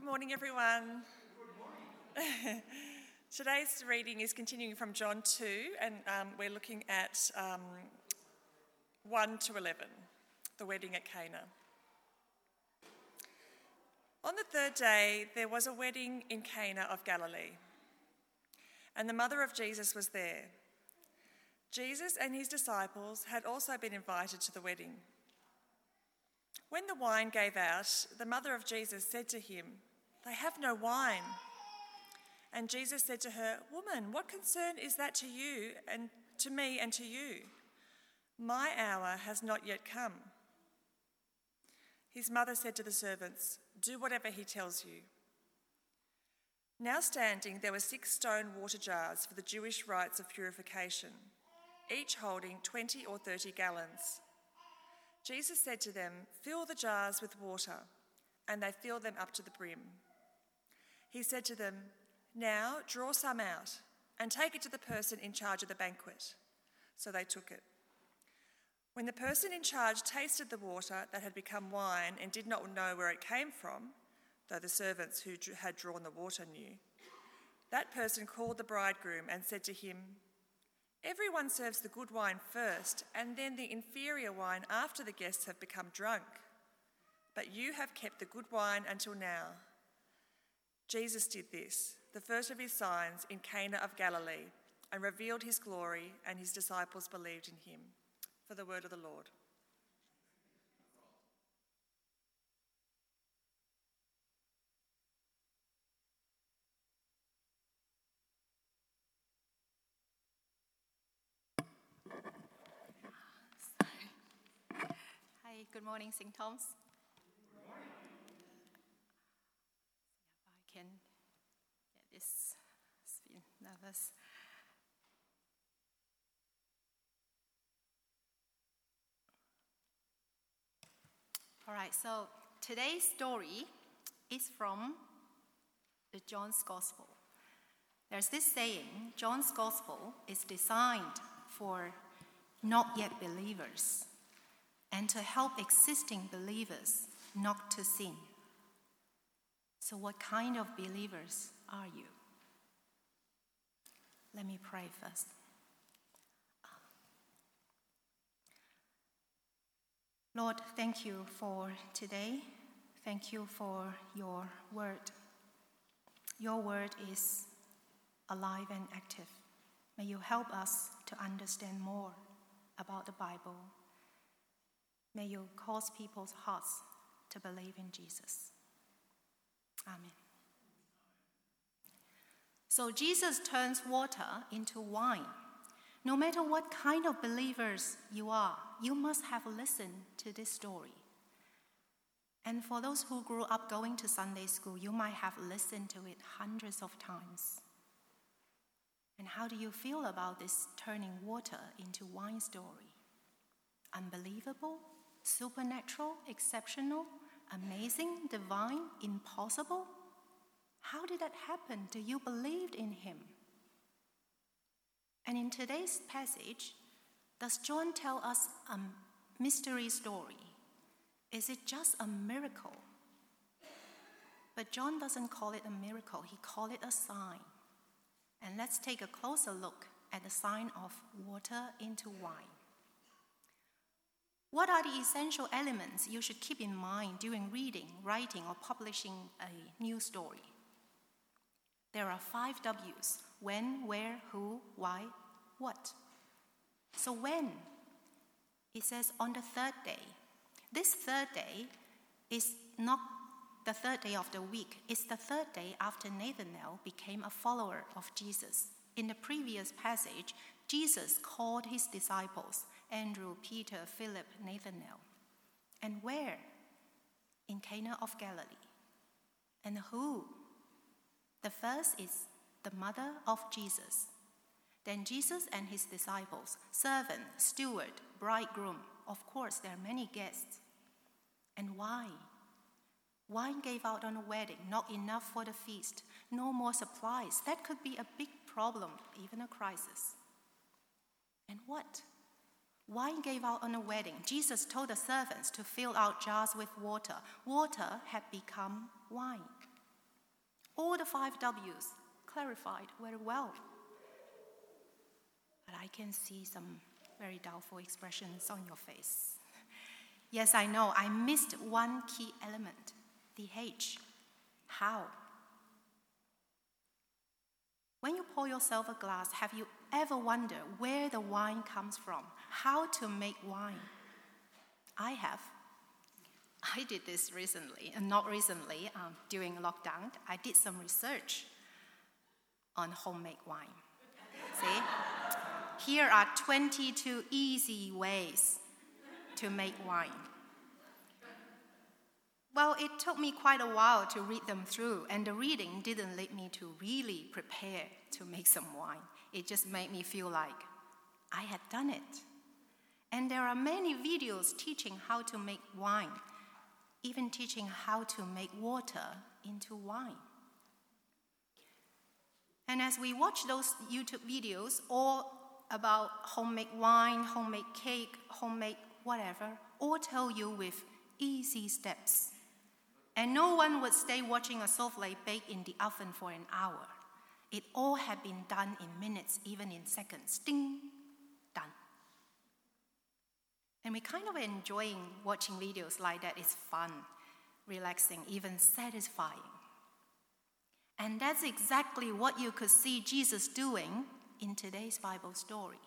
Good morning, everyone. Good morning. Today's reading is continuing from John 2, and um, we're looking at um, 1 to 11, the wedding at Cana. On the third day, there was a wedding in Cana of Galilee, and the mother of Jesus was there. Jesus and his disciples had also been invited to the wedding. When the wine gave out, the mother of Jesus said to him, They have no wine. And Jesus said to her, Woman, what concern is that to you and to me and to you? My hour has not yet come. His mother said to the servants, Do whatever he tells you. Now standing, there were six stone water jars for the Jewish rites of purification, each holding 20 or 30 gallons. Jesus said to them, Fill the jars with water, and they filled them up to the brim. He said to them, Now draw some out and take it to the person in charge of the banquet. So they took it. When the person in charge tasted the water that had become wine and did not know where it came from, though the servants who had drawn the water knew, that person called the bridegroom and said to him, Everyone serves the good wine first, and then the inferior wine after the guests have become drunk. But you have kept the good wine until now. Jesus did this, the first of his signs, in Cana of Galilee, and revealed his glory, and his disciples believed in him. For the word of the Lord. Hey, Good morning, St. Thomas. Good morning. If I can get this, All right, so today's story is from the John's Gospel. There's this saying John's Gospel is designed for not yet believers and to help existing believers not to sin. So, what kind of believers are you? Let me pray first. Lord, thank you for today. Thank you for your word. Your word is alive and active. May you help us to understand more about the Bible May you cause people's hearts to believe in Jesus. Amen. So Jesus turns water into wine. No matter what kind of believers you are, you must have listened to this story. And for those who grew up going to Sunday school, you might have listened to it hundreds of times. And how do you feel about this turning water into wine story? Unbelievable? supernatural, exceptional, amazing, divine, impossible? How did that happen? Do you believe in him? And in today's passage, does John tell us a mystery story? Is it just a miracle? But John doesn't call it a miracle, he called it a sign. And let's take a closer look at the sign of water into wine. What are the essential elements you should keep in mind during reading, writing, or publishing a new story? There are five W's when, where, who, why, what. So, when? It says on the third day. This third day is not the third day of the week, it's the third day after Nathanael became a follower of Jesus. In the previous passage, Jesus called his disciples Andrew, Peter, Philip, Nathanael. And where? In Cana of Galilee. And who? The first is the mother of Jesus. Then Jesus and his disciples, servant, steward, bridegroom. Of course, there are many guests. And why? Wine gave out on a wedding, not enough for the feast, no more supplies. That could be a big problem, even a crisis. And what? Wine gave out on a wedding. Jesus told the servants to fill out jars with water. Water had become wine. All the five W's clarified very well. But I can see some very doubtful expressions on your face. Yes, I know, I missed one key element the H. How? When you pour yourself a glass, have you ever wondered where the wine comes from? How to make wine? I have. I did this recently, and not recently, um, during lockdown. I did some research on homemade wine. See? Here are 22 easy ways to make wine. Well, it took me quite a while to read them through, and the reading didn't lead me to really prepare to make some wine. It just made me feel like I had done it. And there are many videos teaching how to make wine, even teaching how to make water into wine. And as we watch those YouTube videos, all about homemade wine, homemade cake, homemade whatever, all tell you with easy steps. And no one would stay watching a souffle bake in the oven for an hour. It all had been done in minutes, even in seconds. Ding. And we kind of enjoying watching videos like that. It's fun, relaxing, even satisfying. And that's exactly what you could see Jesus doing in today's Bible story.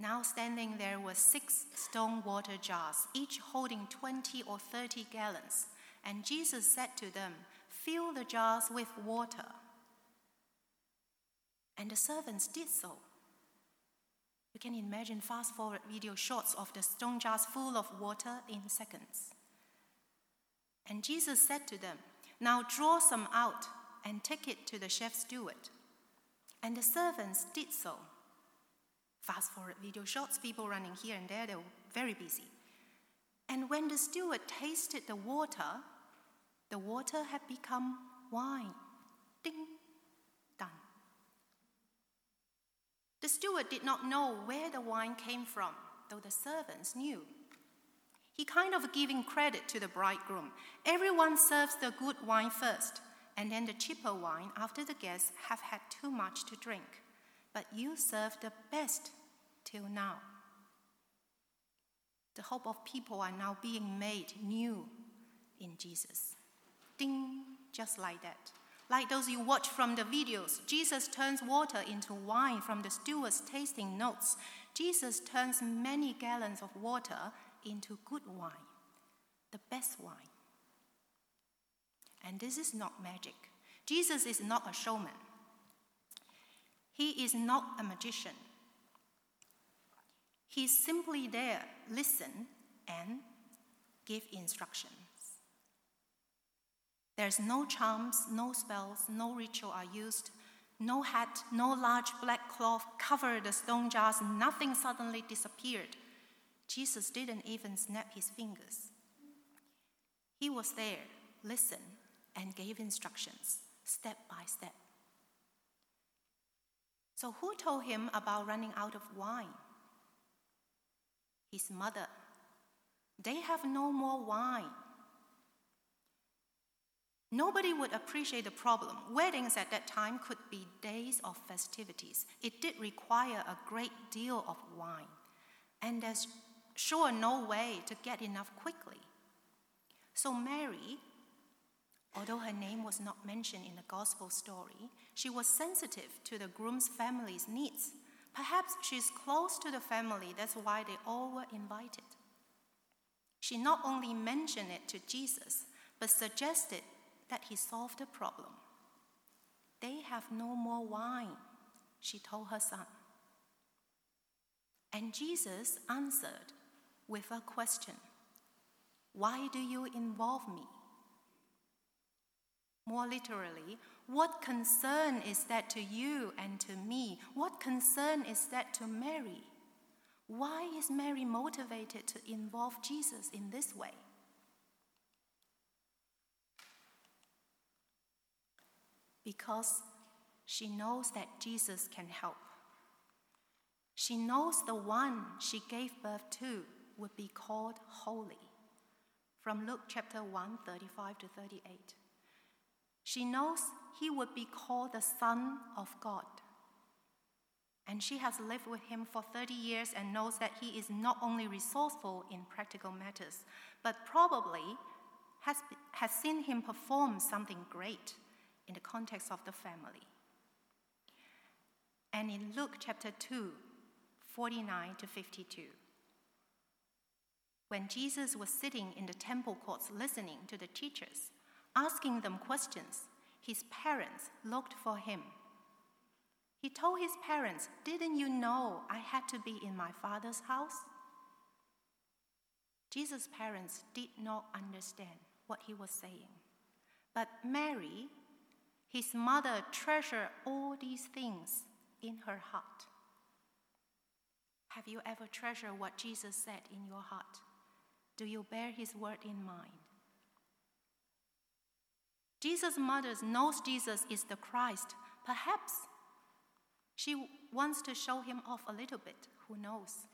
Now standing there were six stone water jars, each holding 20 or 30 gallons. And Jesus said to them, Fill the jars with water. And the servants did so. You can imagine fast forward video shots of the stone jars full of water in seconds. And Jesus said to them, Now draw some out and take it to the chef's steward. And the servants did so. Fast forward video shots, people running here and there, they were very busy. And when the steward tasted the water, the water had become wine. Ding, done. The steward did not know where the wine came from, though the servants knew. He kind of giving credit to the bridegroom. Everyone serves the good wine first, and then the cheaper wine after the guests have had too much to drink. But you serve the best till now. The hope of people are now being made new in Jesus. Ding, just like that. Like those you watch from the videos, Jesus turns water into wine from the steward's tasting notes. Jesus turns many gallons of water into good wine, the best wine. And this is not magic. Jesus is not a showman. He is not a magician. He's simply there, listen and give instructions. There's no charms, no spells, no ritual are used, no hat, no large black cloth covered the stone jars, nothing suddenly disappeared. Jesus didn't even snap his fingers. He was there, listened, and gave instructions, step by step. So, who told him about running out of wine? his mother. They have no more wine. Nobody would appreciate the problem. Weddings at that time could be days of festivities. It did require a great deal of wine, and there's sure no way to get enough quickly. So, Mary, although her name was not mentioned in the gospel story, she was sensitive to the groom's family's needs Perhaps she's close to the family, that's why they all were invited. She not only mentioned it to Jesus, but suggested that he solved the problem. They have no more wine, she told her son. And Jesus answered with a question Why do you involve me? More literally, what concern is that to you and to me? What concern is that to Mary? Why is Mary motivated to involve Jesus in this way? Because she knows that Jesus can help. She knows the one she gave birth to would be called holy. From Luke chapter 1, 35 to 38. She knows he would be called the Son of God. And she has lived with him for 30 years and knows that he is not only resourceful in practical matters, but probably has, has seen him perform something great in the context of the family. And in Luke chapter 2, 49 to 52, when Jesus was sitting in the temple courts listening to the teachers, asking them questions, his parents looked for him. He told his parents, Didn't you know I had to be in my father's house? Jesus' parents did not understand what he was saying. But Mary, his mother, treasured all these things in her heart. Have you ever treasured what Jesus said in your heart? Do you bear his word in mind? Jesus' mother knows Jesus is the Christ. Perhaps she wants to show him off a little bit. Who knows?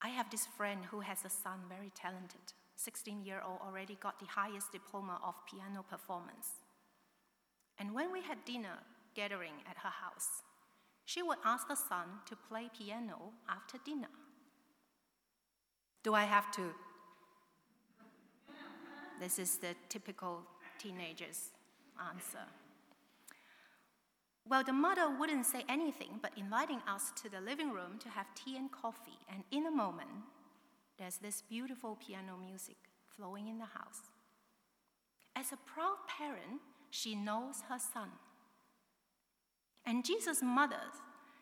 I have this friend who has a son, very talented, 16 year old, already got the highest diploma of piano performance. And when we had dinner gathering at her house, she would ask her son to play piano after dinner. Do I have to? This is the typical teenager's answer. Well, the mother wouldn't say anything but inviting us to the living room to have tea and coffee, and in a moment, there's this beautiful piano music flowing in the house. As a proud parent, she knows her son. And Jesus' mother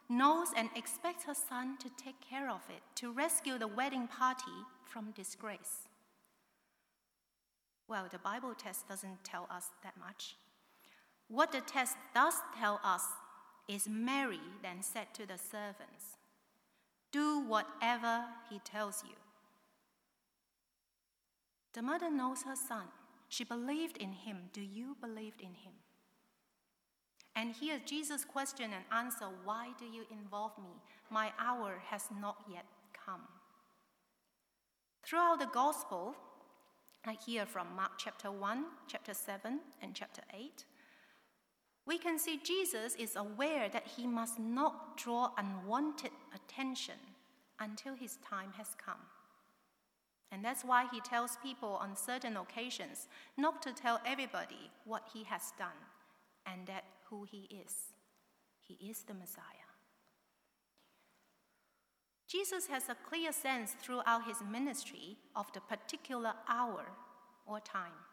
knows and expects her son to take care of it, to rescue the wedding party from disgrace. Well, the Bible text doesn't tell us that much. What the text does tell us is Mary then said to the servants, Do whatever he tells you. The mother knows her son. She believed in him. Do you believe in him? And here Jesus' question and answer Why do you involve me? My hour has not yet come. Throughout the gospel, I hear from Mark chapter 1, chapter 7, and chapter 8. We can see Jesus is aware that he must not draw unwanted attention until his time has come. And that's why he tells people on certain occasions not to tell everybody what he has done and that who he is. He is the Messiah. Jesus has a clear sense throughout his ministry of the particular hour or time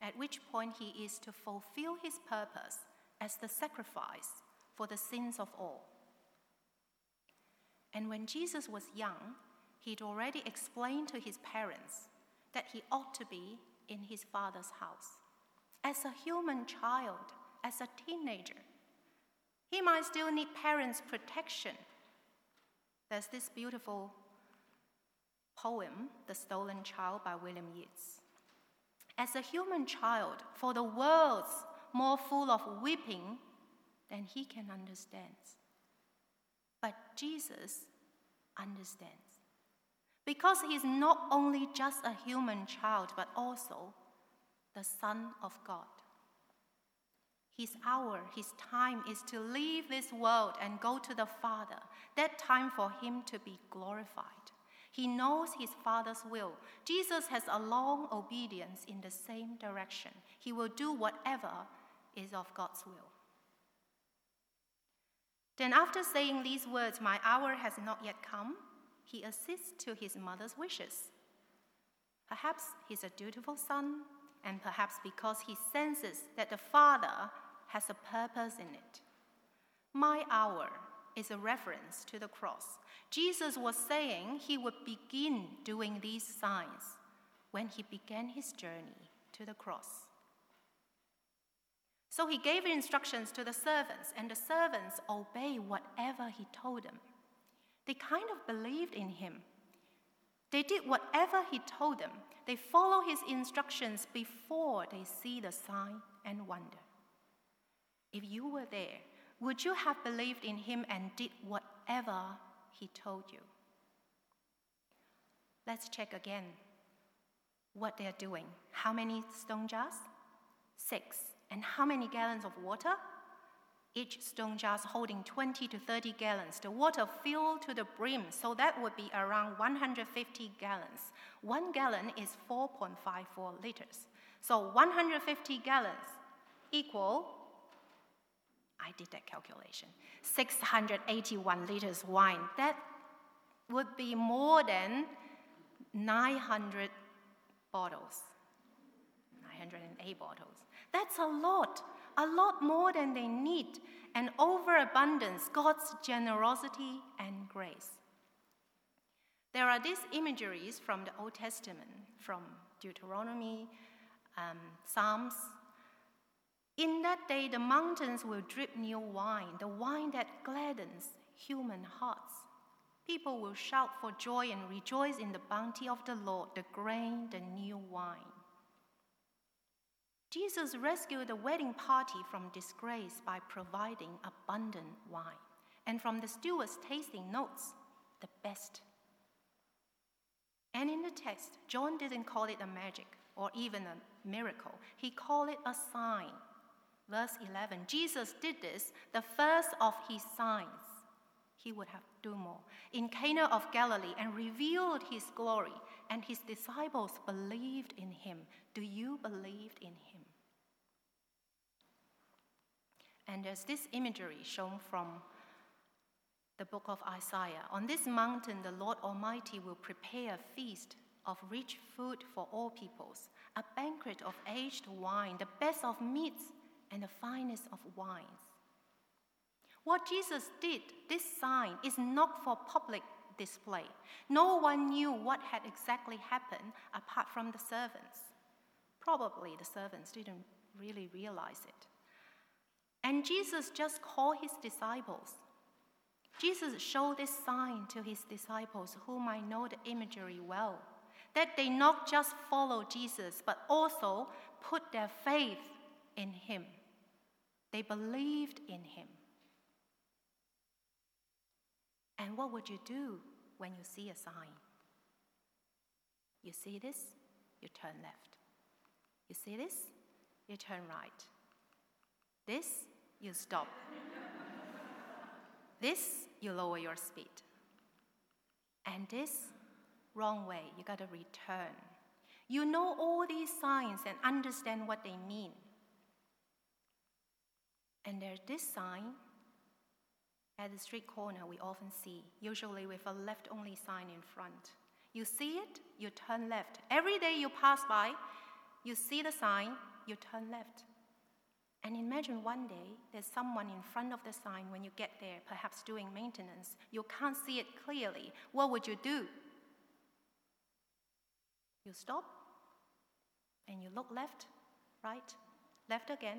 at which point he is to fulfill his purpose as the sacrifice for the sins of all. And when Jesus was young, he'd already explained to his parents that he ought to be in his father's house. As a human child, as a teenager, he might still need parents' protection there's this beautiful poem, The Stolen Child by William Yeats. As a human child, for the world's more full of weeping than he can understand. But Jesus understands. Because he is not only just a human child, but also the Son of God. His hour, his time is to leave this world and go to the Father. That time for him to be glorified. He knows his Father's will. Jesus has a long obedience in the same direction. He will do whatever is of God's will. Then, after saying these words, My hour has not yet come, he assists to his mother's wishes. Perhaps he's a dutiful son, and perhaps because he senses that the Father has a purpose in it. My hour is a reference to the cross. Jesus was saying he would begin doing these signs when he began his journey to the cross. So he gave instructions to the servants, and the servants obeyed whatever he told them. They kind of believed in him. They did whatever he told them. They follow his instructions before they see the sign and wonder. If you were there, would you have believed in him and did whatever he told you? Let's check again what they're doing. How many stone jars? Six. And how many gallons of water? Each stone jar holding 20 to 30 gallons. The water filled to the brim, so that would be around 150 gallons. One gallon is 4.54 liters. So 150 gallons equal, I did that calculation, 681 liters wine. That would be more than 900 bottles. 908 bottles. That's a lot, a lot more than they need, and overabundance, God's generosity and grace. There are these imageries from the Old Testament, from Deuteronomy, um, Psalms. In that day, the mountains will drip new wine, the wine that gladdens human hearts. People will shout for joy and rejoice in the bounty of the Lord, the grain, the new wine. Jesus rescued the wedding party from disgrace by providing abundant wine, and from the steward's tasting notes, the best. And in the text, John didn't call it a magic or even a miracle, he called it a sign. Verse 11 Jesus did this, the first of his signs. He would have do more in Cana of Galilee and revealed his glory, and his disciples believed in him. Do you believe in him? And there's this imagery shown from the book of Isaiah. On this mountain, the Lord Almighty will prepare a feast of rich food for all peoples, a banquet of aged wine, the best of meats, and the finest of wines. What Jesus did, this sign, is not for public display. No one knew what had exactly happened apart from the servants. Probably the servants didn't really realize it. And Jesus just called his disciples. Jesus showed this sign to his disciples, who might know the imagery well, that they not just follow Jesus, but also put their faith in him. They believed in him. And what would you do when you see a sign? You see this, you turn left. You see this, you turn right. This, you stop. this, you lower your speed. And this, wrong way, you got to return. You know all these signs and understand what they mean. And there's this sign at the street corner we often see, usually with a left only sign in front. You see it, you turn left. Every day you pass by, you see the sign, you turn left. And imagine one day there's someone in front of the sign when you get there, perhaps doing maintenance. You can't see it clearly. What would you do? You stop and you look left, right, left again.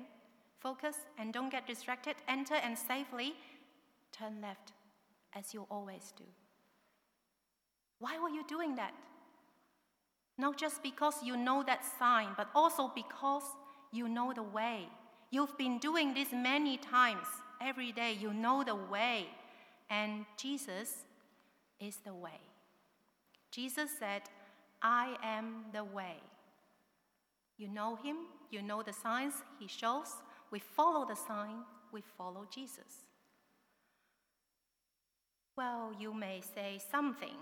Focus and don't get distracted. Enter and safely turn left as you always do. Why were you doing that? Not just because you know that sign, but also because you know the way. You've been doing this many times every day. You know the way. And Jesus is the way. Jesus said, I am the way. You know him, you know the signs he shows. We follow the sign, we follow Jesus. Well, you may say something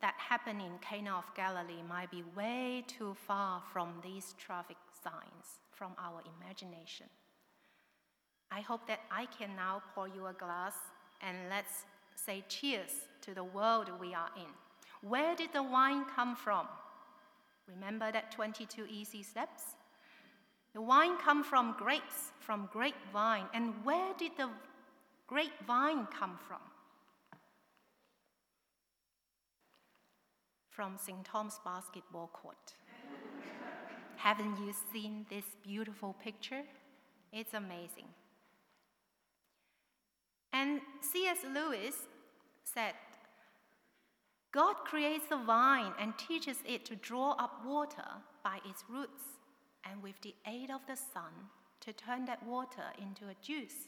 that happened in Cana of Galilee might be way too far from these traffic signs, from our imagination. I hope that I can now pour you a glass and let's say cheers to the world we are in. Where did the wine come from? Remember that 22 easy steps? The wine come from grapes, from grapevine. And where did the grapevine come from? From St. Thomas basketball court. Haven't you seen this beautiful picture? It's amazing. And C.S. Lewis said, God creates the vine and teaches it to draw up water by its roots, and with the aid of the sun, to turn that water into a juice,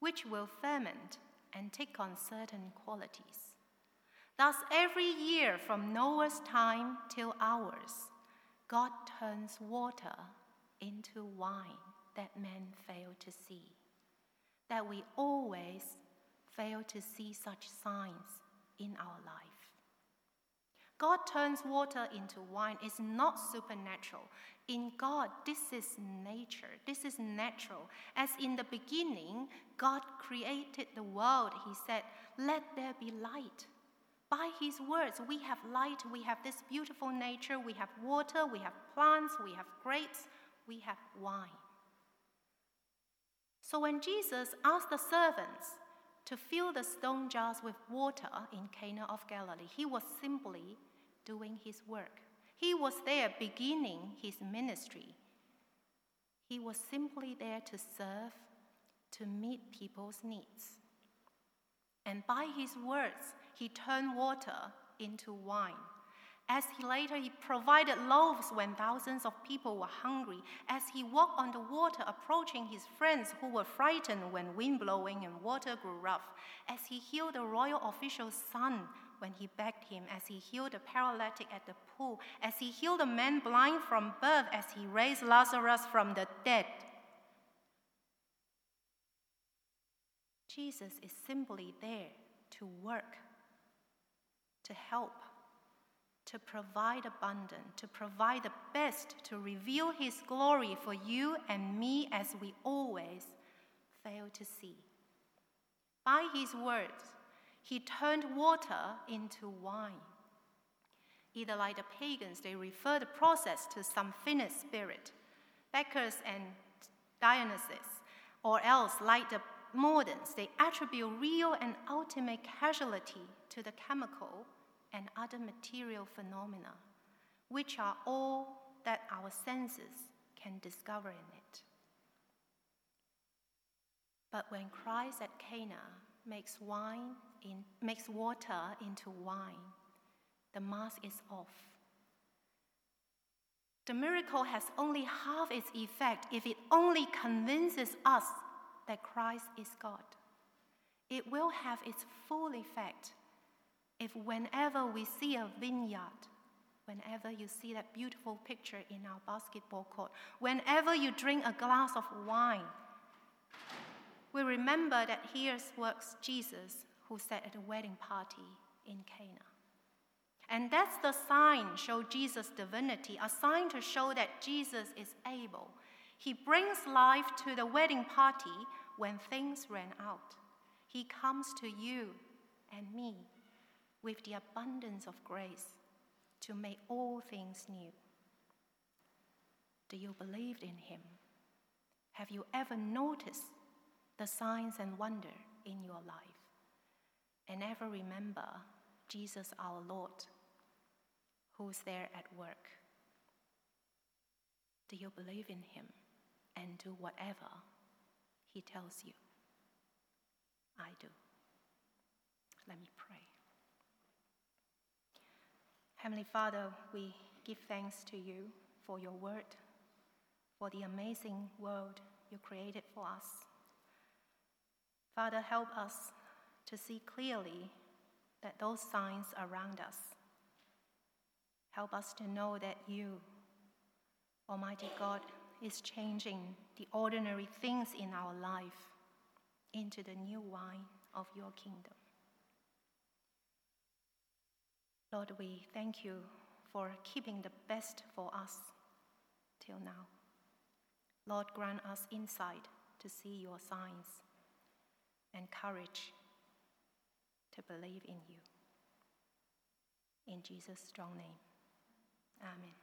which will ferment and take on certain qualities. Thus, every year from Noah's time till ours, God turns water into wine that men fail to see, that we always fail to see such signs in our life. God turns water into wine is not supernatural. In God, this is nature. This is natural. As in the beginning, God created the world. He said, Let there be light. By His words, we have light, we have this beautiful nature, we have water, we have plants, we have grapes, we have wine. So when Jesus asked the servants to fill the stone jars with water in Cana of Galilee, he was simply doing his work. He was there beginning his ministry. He was simply there to serve, to meet people's needs. And by his words, he turned water into wine. As he later he provided loaves when thousands of people were hungry, as he walked on the water approaching his friends who were frightened when wind blowing and water grew rough, as he healed the royal official's son when he begged him, as he healed the paralytic at the pool, as he healed a man blind from birth, as he raised Lazarus from the dead. Jesus is simply there to work, to help, to provide abundant, to provide the best, to reveal his glory for you and me as we always fail to see. By his words, he turned water into wine. Either like the pagans, they refer the process to some finished spirit, Bacchus and Dionysus, or else like the moderns, they attribute real and ultimate causality to the chemical and other material phenomena, which are all that our senses can discover in it. But when Christ at Cana makes wine in, makes water into wine, the mask is off. The miracle has only half its effect if it only convinces us that Christ is God. It will have its full effect if, whenever we see a vineyard, whenever you see that beautiful picture in our basketball court, whenever you drink a glass of wine, we remember that here works Jesus who sat at a wedding party in Cana. And that's the sign show Jesus' divinity, a sign to show that Jesus is able. He brings life to the wedding party when things ran out. He comes to you and me with the abundance of grace to make all things new. Do you believe in him? Have you ever noticed the signs and wonder in your life? And ever remember Jesus our Lord, who's there at work? Do you believe in him and do whatever he tells you? I do. Let me pray. Heavenly Father, we give thanks to you for your word, for the amazing world you created for us. Father, help us to see clearly that those signs around us. Help us to know that you, Almighty God, is changing the ordinary things in our life into the new wine of your kingdom. Lord, we thank you for keeping the best for us till now. Lord, grant us insight to see your signs and courage to believe in you. In Jesus' strong name, Amen.